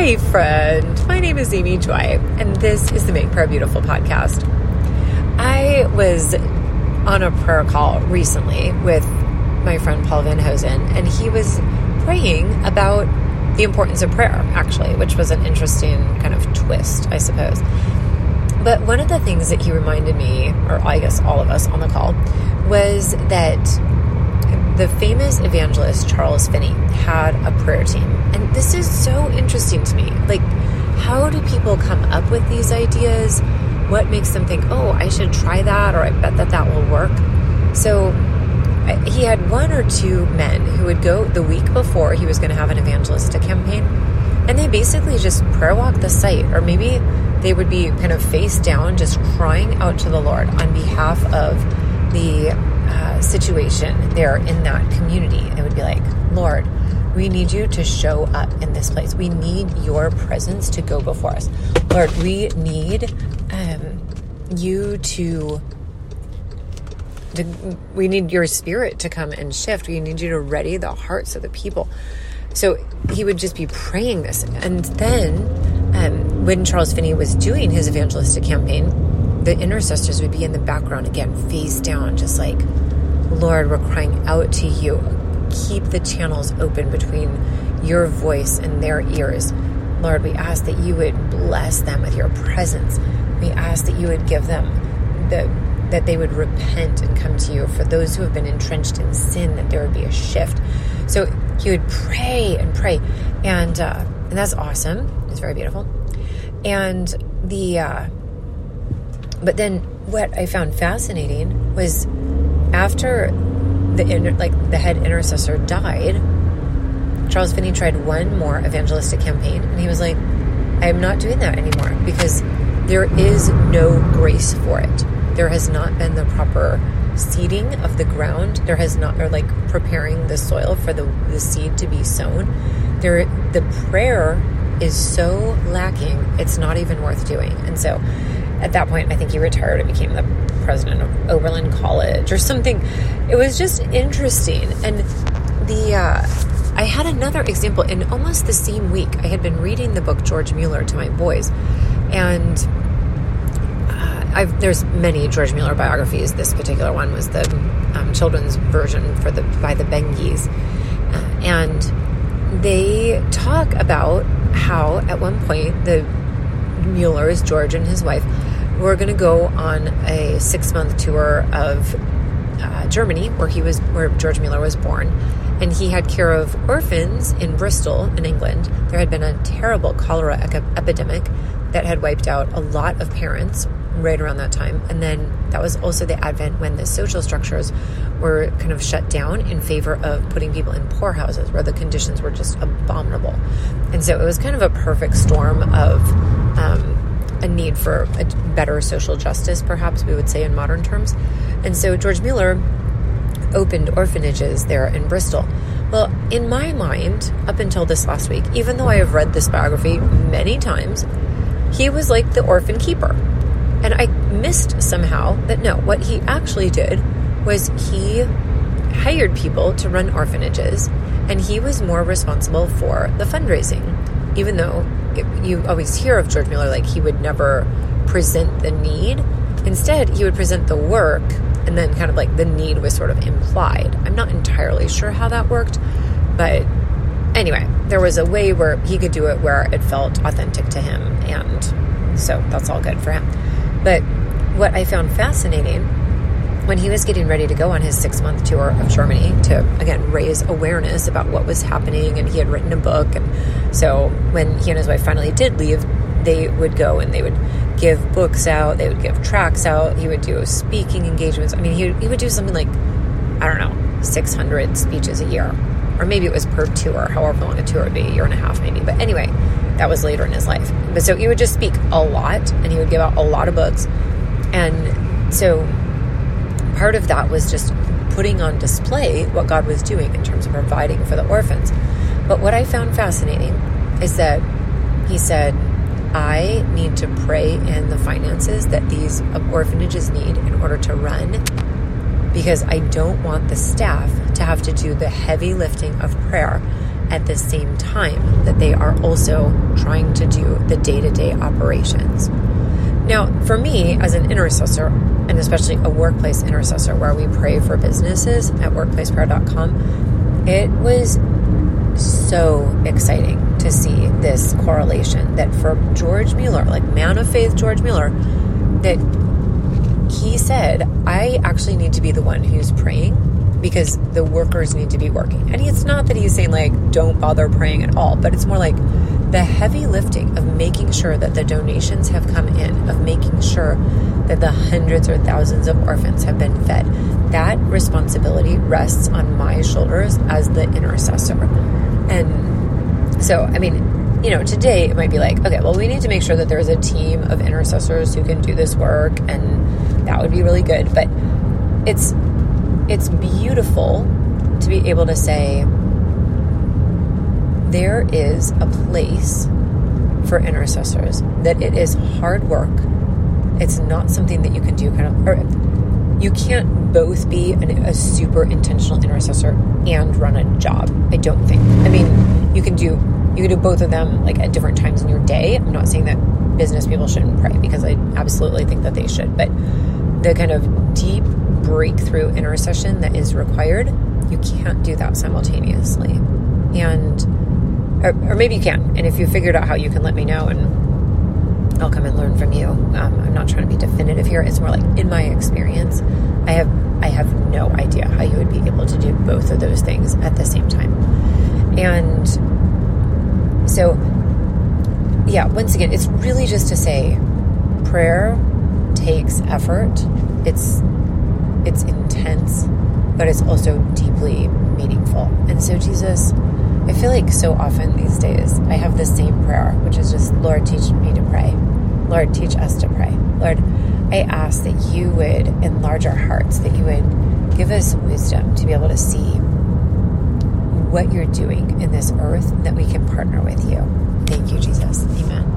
Hi, friend. My name is Amy Joy, and this is the Make Prayer Beautiful podcast. I was on a prayer call recently with my friend Paul Van Hosen, and he was praying about the importance of prayer, actually, which was an interesting kind of twist, I suppose. But one of the things that he reminded me, or I guess all of us on the call, was that the famous evangelist Charles Finney had a prayer team. And this is so interesting to me. Like, how do people come up with these ideas? What makes them think, oh, I should try that, or I bet that that will work? So, he had one or two men who would go the week before he was going to have an evangelistic campaign, and they basically just prayer walk the site, or maybe they would be kind of face down, just crying out to the Lord on behalf of the uh, situation there in that community. It would be like, Lord, we need you to show up in this place. We need your presence to go before us. Lord, we need um, you to, to, we need your spirit to come and shift. We need you to ready the hearts of the people. So he would just be praying this. And then um, when Charles Finney was doing his evangelistic campaign, the intercessors would be in the background again, face down, just like, Lord, we're crying out to you. Keep the channels open between your voice and their ears. Lord, we ask that you would bless them with your presence. We ask that you would give them the that they would repent and come to you. For those who have been entrenched in sin, that there would be a shift. So he would pray and pray, and uh, and that's awesome. It's very beautiful. And the uh, but then what I found fascinating was after the like the head intercessor died, Charles Finney tried one more evangelistic campaign, and he was like, "I am not doing that anymore because there is no grace for it. There has not been the proper seeding of the ground. There has not, or like preparing the soil for the the seed to be sown. There, the prayer is so lacking. It's not even worth doing. And so." At that point, I think he retired and became the president of Oberlin College or something. It was just interesting. And the uh, I had another example in almost the same week. I had been reading the book George Mueller to my boys, and uh, there's many George Mueller biographies. This particular one was the um, children's version for the by the Benges, uh, and they talk about how at one point the Muellers, George and his wife, We're going to go on a six month tour of uh, Germany, where he was, where George Mueller was born, and he had care of orphans in Bristol, in England. There had been a terrible cholera epidemic that had wiped out a lot of parents right around that time, and then that was also the advent when the social structures were kind of shut down in favor of putting people in poorhouses where the conditions were just abominable, and so it was kind of a perfect storm of. Um, a need for a better social justice, perhaps we would say in modern terms. And so George Mueller opened orphanages there in Bristol. Well, in my mind, up until this last week, even though I have read this biography many times, he was like the orphan keeper. And I missed somehow that no, what he actually did was he hired people to run orphanages and he was more responsible for the fundraising. Even though you always hear of George Mueller like he would never present the need. Instead, he would present the work and then kind of like the need was sort of implied. I'm not entirely sure how that worked, but anyway, there was a way where he could do it where it felt authentic to him, and so that's all good for him. But what I found fascinating when he was getting ready to go on his six month tour of Germany to again raise awareness about what was happening, and he had written a book, and so when he and his wife finally did leave, they would go and they would give books out, they would give tracks out, he would do speaking engagements. I mean, he, he would do something like, I don't know, 600 speeches a year. Or maybe it was per tour, however long a tour would be, a year and a half maybe. But anyway, that was later in his life. But so he would just speak a lot and he would give out a lot of books. And so part of that was just putting on display what God was doing in terms of providing for the orphans. But what I found fascinating is that he said, I need to pray in the finances that these orphanages need in order to run because I don't want the staff to have to do the heavy lifting of prayer at the same time that they are also trying to do the day to day operations. Now, for me, as an intercessor, and especially a workplace intercessor where we pray for businesses at workplaceprayer.com, it was so exciting to see this correlation that for George Mueller, like man of faith George Mueller, that he said, I actually need to be the one who's praying because the workers need to be working. And it's not that he's saying, like, don't bother praying at all, but it's more like the heavy lifting of making sure that the donations have come in, of making sure that the hundreds or thousands of orphans have been fed. That responsibility rests on my shoulders as the intercessor. And so, I mean, you know, today it might be like, okay, well, we need to make sure that there's a team of intercessors who can do this work, and that would be really good. But it's it's beautiful to be able to say there is a place for intercessors that it is hard work. It's not something that you can do kind of, or you can't both be an, a super intentional intercessor and run a job. I don't think. I mean, you can do you can do both of them like at different times in your day. I'm not saying that business people shouldn't pray because I absolutely think that they should, but the kind of deep breakthrough intercession that is required, you can't do that simultaneously. And, or, or maybe you can. And if you figured out how you can let me know and I'll come and learn from you. Um, I'm not trying to be definitive here. It's more like in my experience, I have I have no idea how you would be able to do both of those things at the same time. And so, yeah, once again, it's really just to say prayer takes effort. It's it's intense, but it's also deeply meaningful. And so Jesus, I feel like so often these days I have the same prayer, which is just Lord, teach me to pray. Lord, teach us to pray. Lord, I ask that you would enlarge our hearts, that you would give us wisdom to be able to see what you're doing in this earth, that we can partner with you. Thank you, Jesus. Amen.